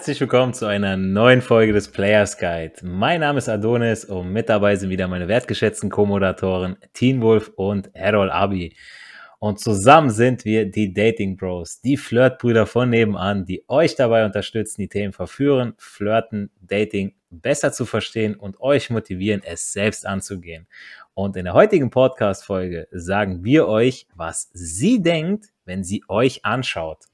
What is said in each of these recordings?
Herzlich willkommen zu einer neuen Folge des Players Guide. Mein Name ist Adonis und mit dabei sind wieder meine wertgeschätzten Co-Moderatoren Teen Wolf und Errol Abi. Und zusammen sind wir die Dating Bros, die Flirtbrüder von nebenan, die euch dabei unterstützen, die Themen verführen, flirten, Dating besser zu verstehen und euch motivieren, es selbst anzugehen. Und in der heutigen Podcast-Folge sagen wir euch, was sie denkt, wenn sie euch anschaut.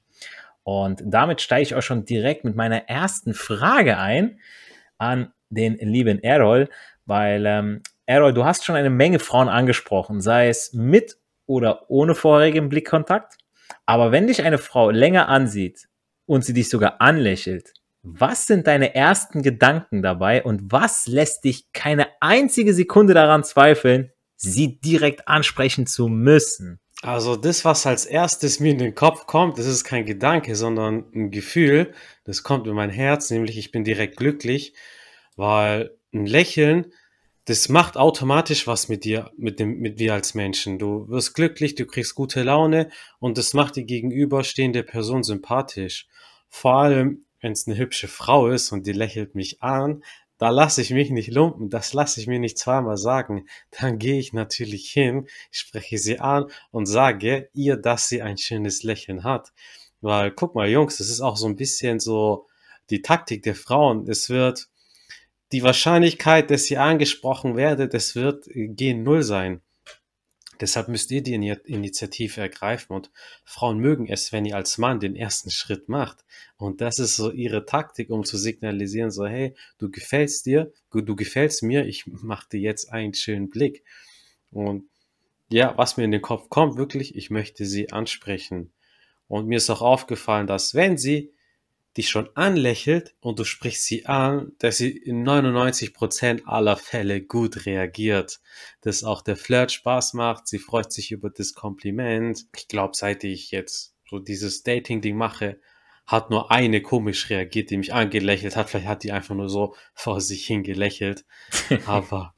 Und damit steige ich auch schon direkt mit meiner ersten Frage ein an den lieben Errol, weil ähm, Errol, du hast schon eine Menge Frauen angesprochen, sei es mit oder ohne vorherigen Blickkontakt. Aber wenn dich eine Frau länger ansieht und sie dich sogar anlächelt, was sind deine ersten Gedanken dabei und was lässt dich keine einzige Sekunde daran zweifeln, sie direkt ansprechen zu müssen? Also das, was als erstes mir in den Kopf kommt, das ist kein Gedanke, sondern ein Gefühl. Das kommt in mein Herz, nämlich ich bin direkt glücklich, weil ein Lächeln, das macht automatisch was mit dir, mit dem, mit dir als Menschen. Du wirst glücklich, du kriegst gute Laune und das macht die gegenüberstehende Person sympathisch. Vor allem, wenn es eine hübsche Frau ist und die lächelt mich an, da lasse ich mich nicht lumpen, das lasse ich mir nicht zweimal sagen. Dann gehe ich natürlich hin, spreche sie an und sage ihr, dass sie ein schönes Lächeln hat. Weil, guck mal, Jungs, das ist auch so ein bisschen so die Taktik der Frauen. Es wird die Wahrscheinlichkeit, dass ihr angesprochen werdet, das wird gen Null sein. Deshalb müsst ihr die Initiative ergreifen und Frauen mögen es, wenn ihr als Mann den ersten Schritt macht. Und das ist so ihre Taktik, um zu signalisieren, so, hey, du gefällst dir, du gefällst mir, ich mach dir jetzt einen schönen Blick. Und ja, was mir in den Kopf kommt, wirklich, ich möchte sie ansprechen. Und mir ist auch aufgefallen, dass wenn sie dich schon anlächelt und du sprichst sie an, dass sie in 99% aller Fälle gut reagiert. Dass auch der Flirt Spaß macht, sie freut sich über das Kompliment. Ich glaube, seit ich jetzt so dieses Dating-Ding mache, hat nur eine komisch reagiert, die mich angelächelt hat. Vielleicht hat die einfach nur so vor sich hingelächelt. Aber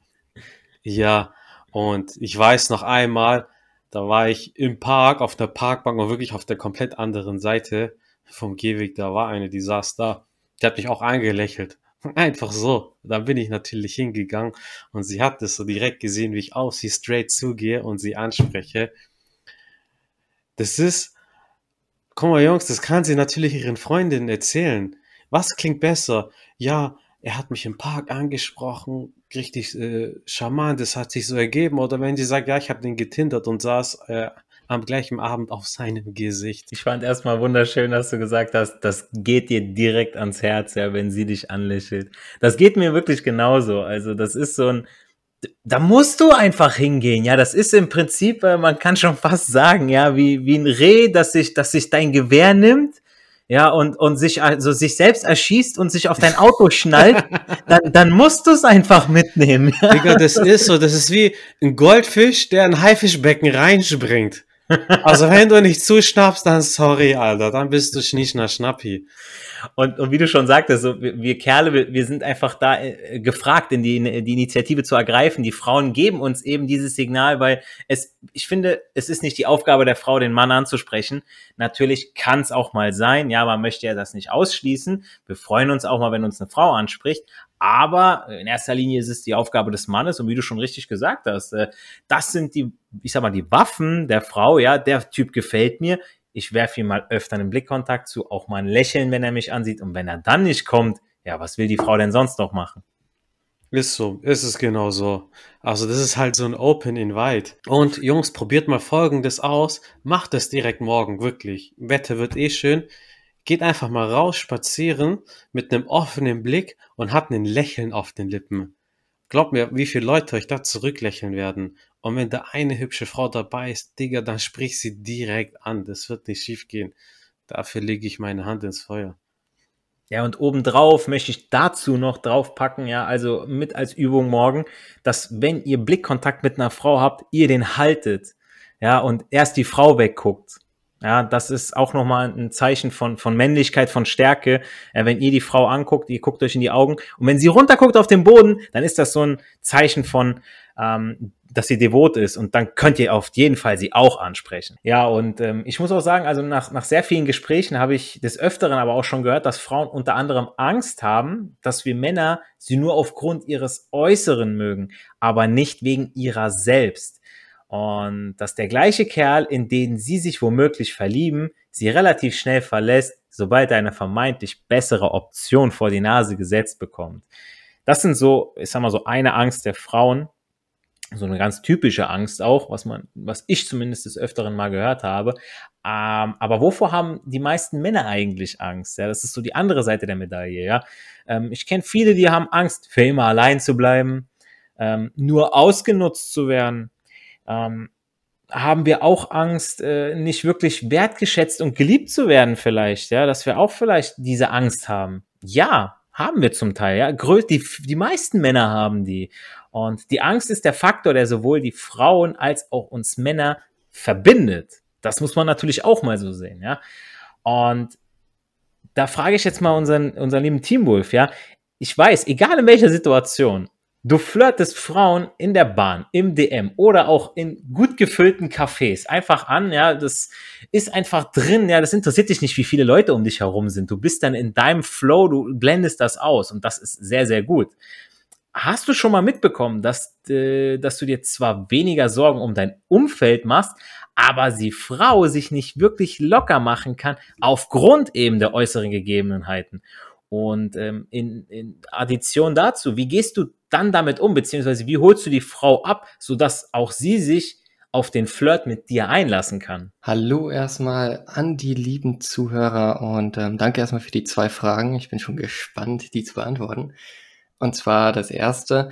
ja, und ich weiß noch einmal, da war ich im Park auf der Parkbank und wirklich auf der komplett anderen Seite vom Gehweg, da war eine, die saß da. Die hat mich auch angelächelt. Einfach so. Dann bin ich natürlich hingegangen und sie hat das so direkt gesehen, wie ich auf sie straight zugehe und sie anspreche. Das ist, guck mal Jungs, das kann sie natürlich ihren Freundinnen erzählen. Was klingt besser? Ja, er hat mich im Park angesprochen, richtig äh, charmant, das hat sich so ergeben. Oder wenn sie sagt, ja, ich habe den getindert und saß äh, am gleichen Abend auf seinem Gesicht. Ich fand erstmal wunderschön, dass du gesagt hast, das geht dir direkt ans Herz, ja, wenn sie dich anlächelt. Das geht mir wirklich genauso. Also, das ist so ein, da musst du einfach hingehen, ja. Das ist im Prinzip, äh, man kann schon fast sagen, ja, wie, wie ein Reh, das sich, das sich dein Gewehr nimmt ja, und, und sich also sich selbst erschießt und sich auf dein Auto schnallt, dann, dann musst du es einfach mitnehmen. Digga, das ist so, das ist wie ein Goldfisch, der ein Haifischbecken reinspringt. Also wenn du nicht zuschnappst, dann sorry, Alter, dann bist du Schnischner Schnappi. Und, und wie du schon sagtest, so, wir, wir Kerle, wir, wir sind einfach da äh, gefragt, in die, in die Initiative zu ergreifen. Die Frauen geben uns eben dieses Signal, weil es, ich finde, es ist nicht die Aufgabe der Frau, den Mann anzusprechen. Natürlich kann es auch mal sein, ja, man möchte ja das nicht ausschließen. Wir freuen uns auch mal, wenn uns eine Frau anspricht. Aber in erster Linie ist es die Aufgabe des Mannes und wie du schon richtig gesagt hast, äh, das sind die, ich sag mal, die Waffen der Frau, ja, der Typ gefällt mir. Ich werfe ihm mal öfter einen Blickkontakt zu, auch mal ein Lächeln, wenn er mich ansieht. Und wenn er dann nicht kommt, ja, was will die Frau denn sonst noch machen? Ist so, ist es genau so. Also das ist halt so ein Open Invite. Und Jungs, probiert mal Folgendes aus. Macht es direkt morgen, wirklich. Wetter wird eh schön. Geht einfach mal raus, spazieren mit einem offenen Blick und habt ein Lächeln auf den Lippen. Glaubt mir, wie viele Leute euch da zurücklächeln werden. Und wenn da eine hübsche Frau dabei ist, Digga, dann sprich sie direkt an. Das wird nicht schief gehen. Dafür lege ich meine Hand ins Feuer. Ja, und obendrauf möchte ich dazu noch draufpacken, ja, also mit als Übung morgen, dass wenn ihr Blickkontakt mit einer Frau habt, ihr den haltet, ja, und erst die Frau wegguckt Ja, das ist auch nochmal ein Zeichen von, von Männlichkeit, von Stärke. Äh, wenn ihr die Frau anguckt, ihr guckt euch in die Augen und wenn sie runterguckt auf den Boden, dann ist das so ein Zeichen von, ähm, dass sie devot ist und dann könnt ihr auf jeden Fall sie auch ansprechen. Ja, und ähm, ich muss auch sagen, also nach, nach sehr vielen Gesprächen habe ich des Öfteren aber auch schon gehört, dass Frauen unter anderem Angst haben, dass wir Männer sie nur aufgrund ihres Äußeren mögen, aber nicht wegen ihrer selbst. Und dass der gleiche Kerl, in den sie sich womöglich verlieben, sie relativ schnell verlässt, sobald er eine vermeintlich bessere Option vor die Nase gesetzt bekommt. Das sind so, ich sag mal so eine Angst der Frauen, so eine ganz typische Angst auch, was man, was ich zumindest des Öfteren mal gehört habe. Ähm, aber wovor haben die meisten Männer eigentlich Angst? Ja, das ist so die andere Seite der Medaille. Ja, ähm, ich kenne viele, die haben Angst, für immer allein zu bleiben, ähm, nur ausgenutzt zu werden. Ähm, haben wir auch Angst, äh, nicht wirklich wertgeschätzt und geliebt zu werden vielleicht, ja, dass wir auch vielleicht diese Angst haben. Ja, haben wir zum Teil, ja. Die, die meisten Männer haben die. Und die Angst ist der Faktor, der sowohl die Frauen als auch uns Männer verbindet. Das muss man natürlich auch mal so sehen, ja. Und da frage ich jetzt mal unseren, unseren lieben Teamwolf, ja. Ich weiß, egal in welcher Situation, du flirtest Frauen in der Bahn, im DM oder auch in gut gefüllten Cafés einfach an, ja, das ist einfach drin, ja, das interessiert dich nicht, wie viele Leute um dich herum sind. Du bist dann in deinem Flow, du blendest das aus und das ist sehr, sehr gut. Hast du schon mal mitbekommen, dass, äh, dass du dir zwar weniger Sorgen um dein Umfeld machst, aber die Frau sich nicht wirklich locker machen kann, aufgrund eben der äußeren Gegebenheiten? Und ähm, in, in Addition dazu, wie gehst du dann damit um, beziehungsweise wie holst du die Frau ab, sodass auch sie sich auf den Flirt mit dir einlassen kann? Hallo erstmal an die lieben Zuhörer und ähm, danke erstmal für die zwei Fragen. Ich bin schon gespannt, die zu beantworten. Und zwar das erste,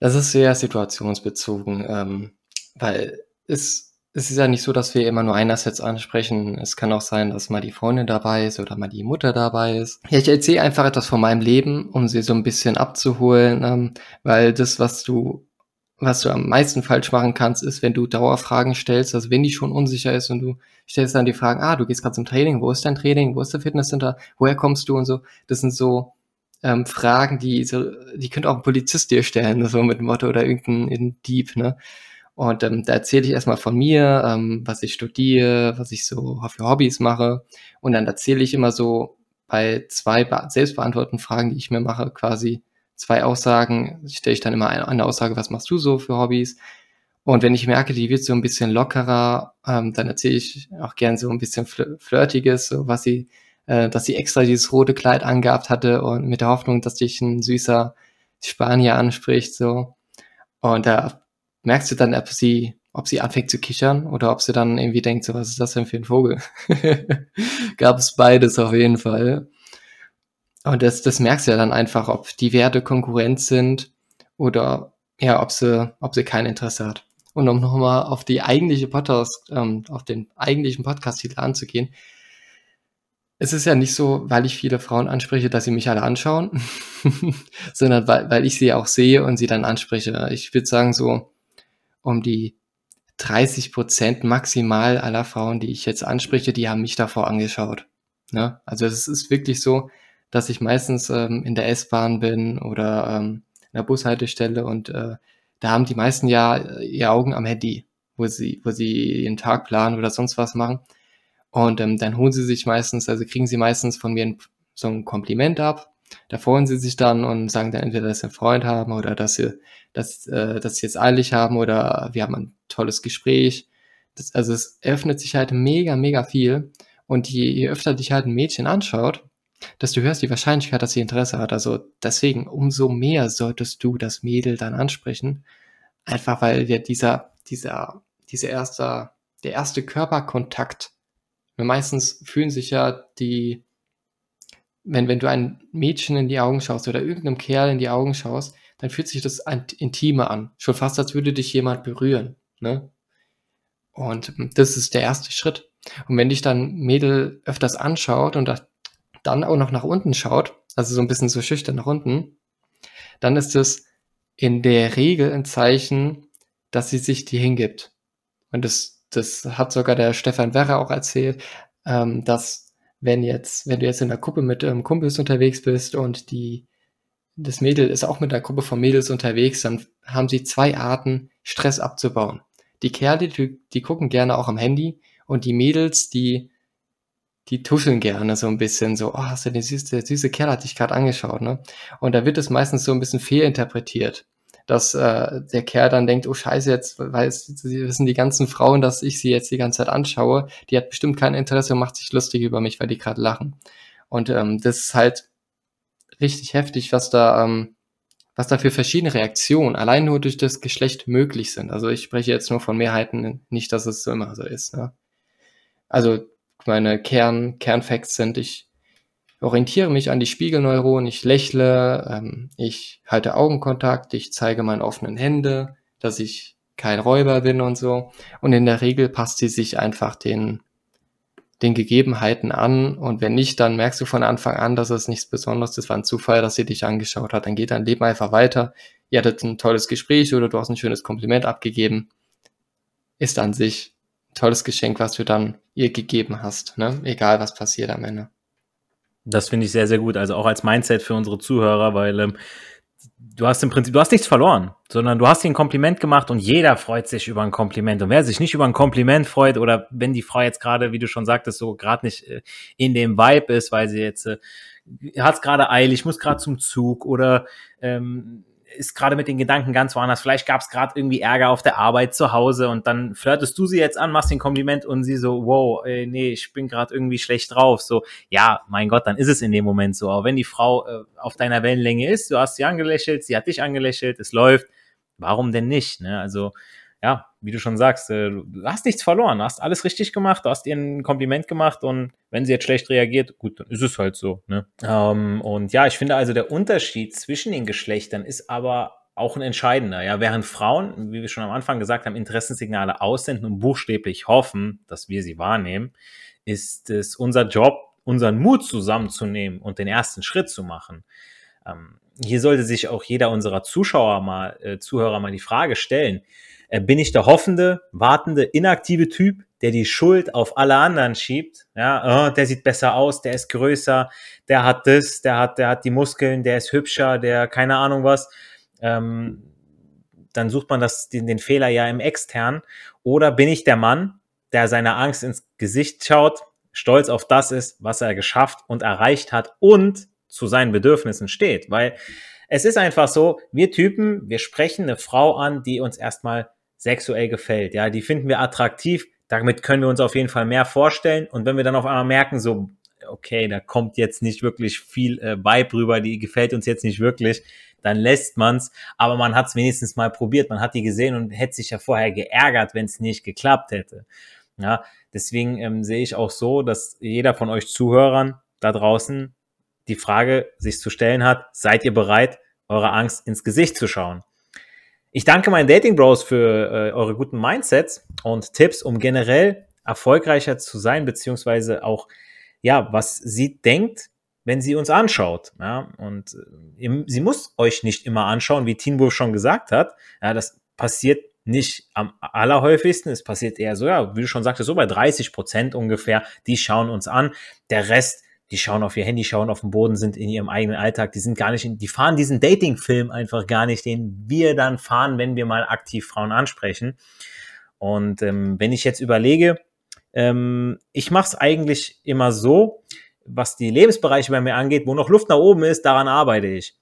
das ist sehr situationsbezogen, ähm, weil es, es ist ja nicht so, dass wir immer nur einerseits ansprechen. Es kann auch sein, dass mal die Freundin dabei ist oder mal die Mutter dabei ist. Ja, ich erzähle einfach etwas von meinem Leben, um sie so ein bisschen abzuholen, ähm, weil das, was du was du am meisten falsch machen kannst, ist, wenn du Dauerfragen stellst, also wenn die schon unsicher ist und du stellst dann die Fragen, ah, du gehst gerade zum Training, wo ist dein Training, wo ist der Fitnesscenter, woher kommst du und so. Das sind so ähm, Fragen, die so, die könnte auch ein Polizist dir stellen, so mit dem Motto oder irgendein Dieb, ne? Und ähm, da erzähle ich erstmal von mir, ähm, was ich studiere, was ich so für Hobbys mache. Und dann erzähle ich immer so bei zwei selbstbeantworteten Fragen, die ich mir mache, quasi zwei Aussagen, stelle ich dann immer eine, eine, Aussage, was machst du so für Hobbys? Und wenn ich merke, die wird so ein bisschen lockerer, ähm, dann erzähle ich auch gern so ein bisschen Flirtiges, so was sie äh, dass sie extra dieses rote Kleid angehabt hatte und mit der Hoffnung, dass dich ein süßer Spanier anspricht, so. Und da merkst du dann, ob sie, ob sie anfängt zu kichern oder ob sie dann irgendwie denkt, so, was ist das denn für ein Vogel? Gab es beides auf jeden Fall. Und das, das merkst du ja dann einfach, ob die Werte Konkurrenz sind oder ja, ob sie, ob sie kein Interesse hat. Und um nochmal auf die eigentliche Podcast, ähm, auf den eigentlichen Podcast-Titel anzugehen, es ist ja nicht so, weil ich viele Frauen anspreche, dass sie mich alle anschauen, sondern weil, weil ich sie auch sehe und sie dann anspreche. Ich würde sagen, so um die 30 Prozent maximal aller Frauen, die ich jetzt anspreche, die haben mich davor angeschaut. Ne? Also es ist wirklich so, dass ich meistens ähm, in der S-Bahn bin oder ähm, in der Bushaltestelle und äh, da haben die meisten ja äh, ihr Augen am Handy, wo sie, wo sie ihren Tag planen oder sonst was machen. Und ähm, dann holen sie sich meistens, also kriegen sie meistens von mir ein, so ein Kompliment ab. Da freuen sie sich dann und sagen dann entweder, dass sie einen Freund haben oder dass sie, dass, äh, dass sie jetzt eilig haben oder wir haben ein tolles Gespräch. Das, also es öffnet sich halt mega, mega viel. Und je, je öfter dich halt ein Mädchen anschaut, desto höher ist die Wahrscheinlichkeit, dass sie Interesse hat. Also deswegen, umso mehr solltest du das Mädel dann ansprechen. Einfach weil ja dieser, dieser, dieser erste, der erste Körperkontakt meistens fühlen sich ja die, wenn, wenn du ein Mädchen in die Augen schaust oder irgendeinem Kerl in die Augen schaust, dann fühlt sich das intime an. Schon fast, als würde dich jemand berühren. Ne? Und das ist der erste Schritt. Und wenn dich dann Mädel öfters anschaut und dann auch noch nach unten schaut, also so ein bisschen so schüchtern nach unten, dann ist es in der Regel ein Zeichen, dass sie sich dir hingibt. Und das das hat sogar der Stefan Werrer auch erzählt, ähm, dass wenn jetzt, wenn du jetzt in der Gruppe mit ähm, Kumpels unterwegs bist und die, das Mädel ist auch mit einer Gruppe von Mädels unterwegs, dann haben sie zwei Arten, Stress abzubauen. Die Kerle, die, die gucken gerne auch am Handy und die Mädels, die, die tuscheln gerne so ein bisschen so, oh, hast du den süße, der süße Kerl hat dich gerade angeschaut, ne? Und da wird es meistens so ein bisschen fehlinterpretiert dass äh, der Kerl dann denkt, oh scheiße, jetzt weiß, sie wissen die ganzen Frauen, dass ich sie jetzt die ganze Zeit anschaue. Die hat bestimmt kein Interesse und macht sich lustig über mich, weil die gerade lachen. Und ähm, das ist halt richtig heftig, was da, ähm, was da für verschiedene Reaktionen allein nur durch das Geschlecht möglich sind. Also ich spreche jetzt nur von Mehrheiten, nicht, dass es so immer so ist. Ne? Also meine Kern, Kernfacts sind, ich orientiere mich an die Spiegelneuronen, ich lächle, ähm, ich halte Augenkontakt, ich zeige meine offenen Hände, dass ich kein Räuber bin und so. Und in der Regel passt sie sich einfach den, den Gegebenheiten an. Und wenn nicht, dann merkst du von Anfang an, dass es nichts Besonderes ist, war ein Zufall, dass sie dich angeschaut hat. Dann geht dein Leben einfach weiter. Ihr hattet ein tolles Gespräch oder du hast ein schönes Kompliment abgegeben. Ist an sich ein tolles Geschenk, was du dann ihr gegeben hast, ne? Egal was passiert am Ende. Das finde ich sehr, sehr gut. Also auch als Mindset für unsere Zuhörer, weil ähm, du hast im Prinzip, du hast nichts verloren, sondern du hast dir ein Kompliment gemacht und jeder freut sich über ein Kompliment. Und wer sich nicht über ein Kompliment freut oder wenn die Frau jetzt gerade, wie du schon sagtest, so gerade nicht äh, in dem Vibe ist, weil sie jetzt äh, hat es gerade eilig, muss gerade zum Zug oder ähm, ist gerade mit den Gedanken ganz woanders. Vielleicht gab es gerade irgendwie Ärger auf der Arbeit zu Hause und dann flirtest du sie jetzt an, machst den Kompliment und sie so, wow, ey, nee, ich bin gerade irgendwie schlecht drauf. So, ja, mein Gott, dann ist es in dem Moment so. Aber wenn die Frau äh, auf deiner Wellenlänge ist, du hast sie angelächelt, sie hat dich angelächelt, es läuft, warum denn nicht? Ne? Also ja, wie du schon sagst, äh, du hast nichts verloren, hast alles richtig gemacht, du hast ihr ein Kompliment gemacht und wenn sie jetzt schlecht reagiert, gut, dann ist es halt so. Ne? Ähm, und ja, ich finde also der Unterschied zwischen den Geschlechtern ist aber auch ein entscheidender. Ja, während Frauen, wie wir schon am Anfang gesagt haben, Interessenssignale aussenden und buchstäblich hoffen, dass wir sie wahrnehmen, ist es unser Job, unseren Mut zusammenzunehmen und den ersten Schritt zu machen. Ähm, hier sollte sich auch jeder unserer Zuschauer mal, äh, Zuhörer mal die Frage stellen, bin ich der hoffende, wartende, inaktive Typ, der die Schuld auf alle anderen schiebt. Ja, oh, der sieht besser aus, der ist größer, der hat das, der hat, der hat die Muskeln, der ist hübscher, der keine Ahnung was. Ähm, dann sucht man das, den, den Fehler ja im Extern. Oder bin ich der Mann, der seiner Angst ins Gesicht schaut, stolz auf das ist, was er geschafft und erreicht hat und zu seinen Bedürfnissen steht? Weil es ist einfach so, wir Typen, wir sprechen eine Frau an, die uns erstmal sexuell gefällt. Ja, die finden wir attraktiv. Damit können wir uns auf jeden Fall mehr vorstellen. Und wenn wir dann auf einmal merken, so, okay, da kommt jetzt nicht wirklich viel äh, Vibe rüber, die gefällt uns jetzt nicht wirklich, dann lässt man's. Aber man hat es wenigstens mal probiert, man hat die gesehen und hätte sich ja vorher geärgert, wenn es nicht geklappt hätte. Ja, deswegen ähm, sehe ich auch so, dass jeder von euch Zuhörern da draußen die Frage sich zu stellen hat, seid ihr bereit, eure Angst ins Gesicht zu schauen? Ich danke meinen Dating Bros für äh, eure guten Mindsets und Tipps, um generell erfolgreicher zu sein, beziehungsweise auch, ja, was sie denkt, wenn sie uns anschaut. Ja, und äh, sie muss euch nicht immer anschauen, wie Teen Wolf schon gesagt hat. Ja, das passiert nicht am allerhäufigsten. Es passiert eher so, ja, wie du schon sagtest, so bei 30 Prozent ungefähr. Die schauen uns an. Der Rest die schauen auf ihr Handy, schauen auf den Boden, sind in ihrem eigenen Alltag, die sind gar nicht, in, die fahren diesen Dating-Film einfach gar nicht, den wir dann fahren, wenn wir mal aktiv Frauen ansprechen. Und ähm, wenn ich jetzt überlege, ähm, ich mache es eigentlich immer so, was die Lebensbereiche bei mir angeht, wo noch Luft nach oben ist, daran arbeite ich.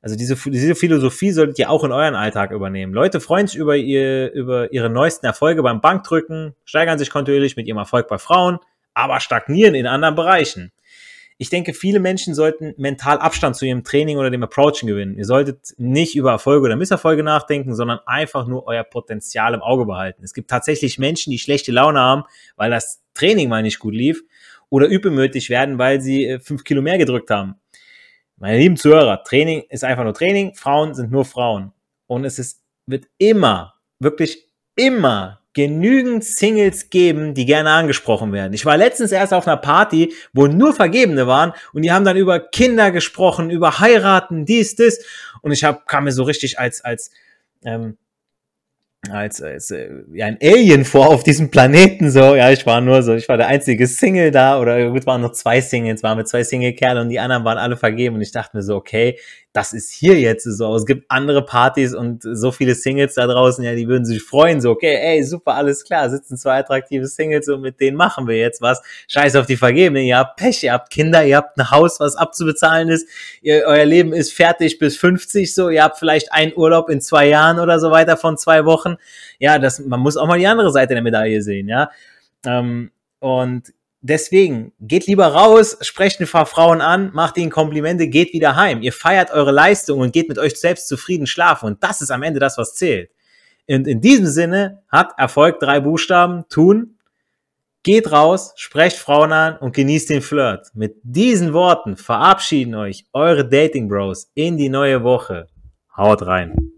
Also diese, diese Philosophie solltet ihr auch in euren Alltag übernehmen. Leute freuen sich über, ihr, über ihre neuesten Erfolge beim Bankdrücken, steigern sich kontinuierlich mit ihrem Erfolg bei Frauen, aber stagnieren in anderen Bereichen ich denke, viele Menschen sollten mental Abstand zu ihrem Training oder dem Approachen gewinnen. Ihr solltet nicht über Erfolge oder Misserfolge nachdenken, sondern einfach nur euer Potenzial im Auge behalten. Es gibt tatsächlich Menschen, die schlechte Laune haben, weil das Training mal nicht gut lief oder übermütig werden, weil sie äh, fünf Kilo mehr gedrückt haben. Meine lieben Zuhörer, Training ist einfach nur Training, Frauen sind nur Frauen. Und es ist, wird immer, wirklich immer genügend Singles geben, die gerne angesprochen werden. Ich war letztens erst auf einer Party, wo nur Vergebene waren und die haben dann über Kinder gesprochen, über heiraten, dies, das. Und ich hab, kam mir so richtig als, als, ähm, als, als äh, ja, ein Alien vor auf diesem Planeten so. Ja, ich war nur so, ich war der einzige Single da oder gut, waren nur zwei Singles, waren mit zwei Single-Kerle und die anderen waren alle vergeben und ich dachte mir so, okay, das ist hier jetzt so. Es gibt andere Partys und so viele Singles da draußen, ja, die würden sich freuen, so, okay, ey, super, alles klar, sitzen zwei attraktive Singles und mit denen machen wir jetzt was. Scheiß auf die Vergebenen, ihr habt Pech, ihr habt Kinder, ihr habt ein Haus, was abzubezahlen ist, ihr, euer Leben ist fertig bis 50, so, ihr habt vielleicht einen Urlaub in zwei Jahren oder so weiter von zwei Wochen. Ja, das, man muss auch mal die andere Seite der Medaille sehen, ja. Ähm, und deswegen, geht lieber raus, sprecht ein paar Frauen an, macht ihnen Komplimente, geht wieder heim. Ihr feiert eure Leistung und geht mit euch selbst zufrieden schlafen. Und das ist am Ende das, was zählt. Und in diesem Sinne hat Erfolg drei Buchstaben, tun. Geht raus, sprecht Frauen an und genießt den Flirt. Mit diesen Worten verabschieden euch eure Dating Bros in die neue Woche. Haut rein.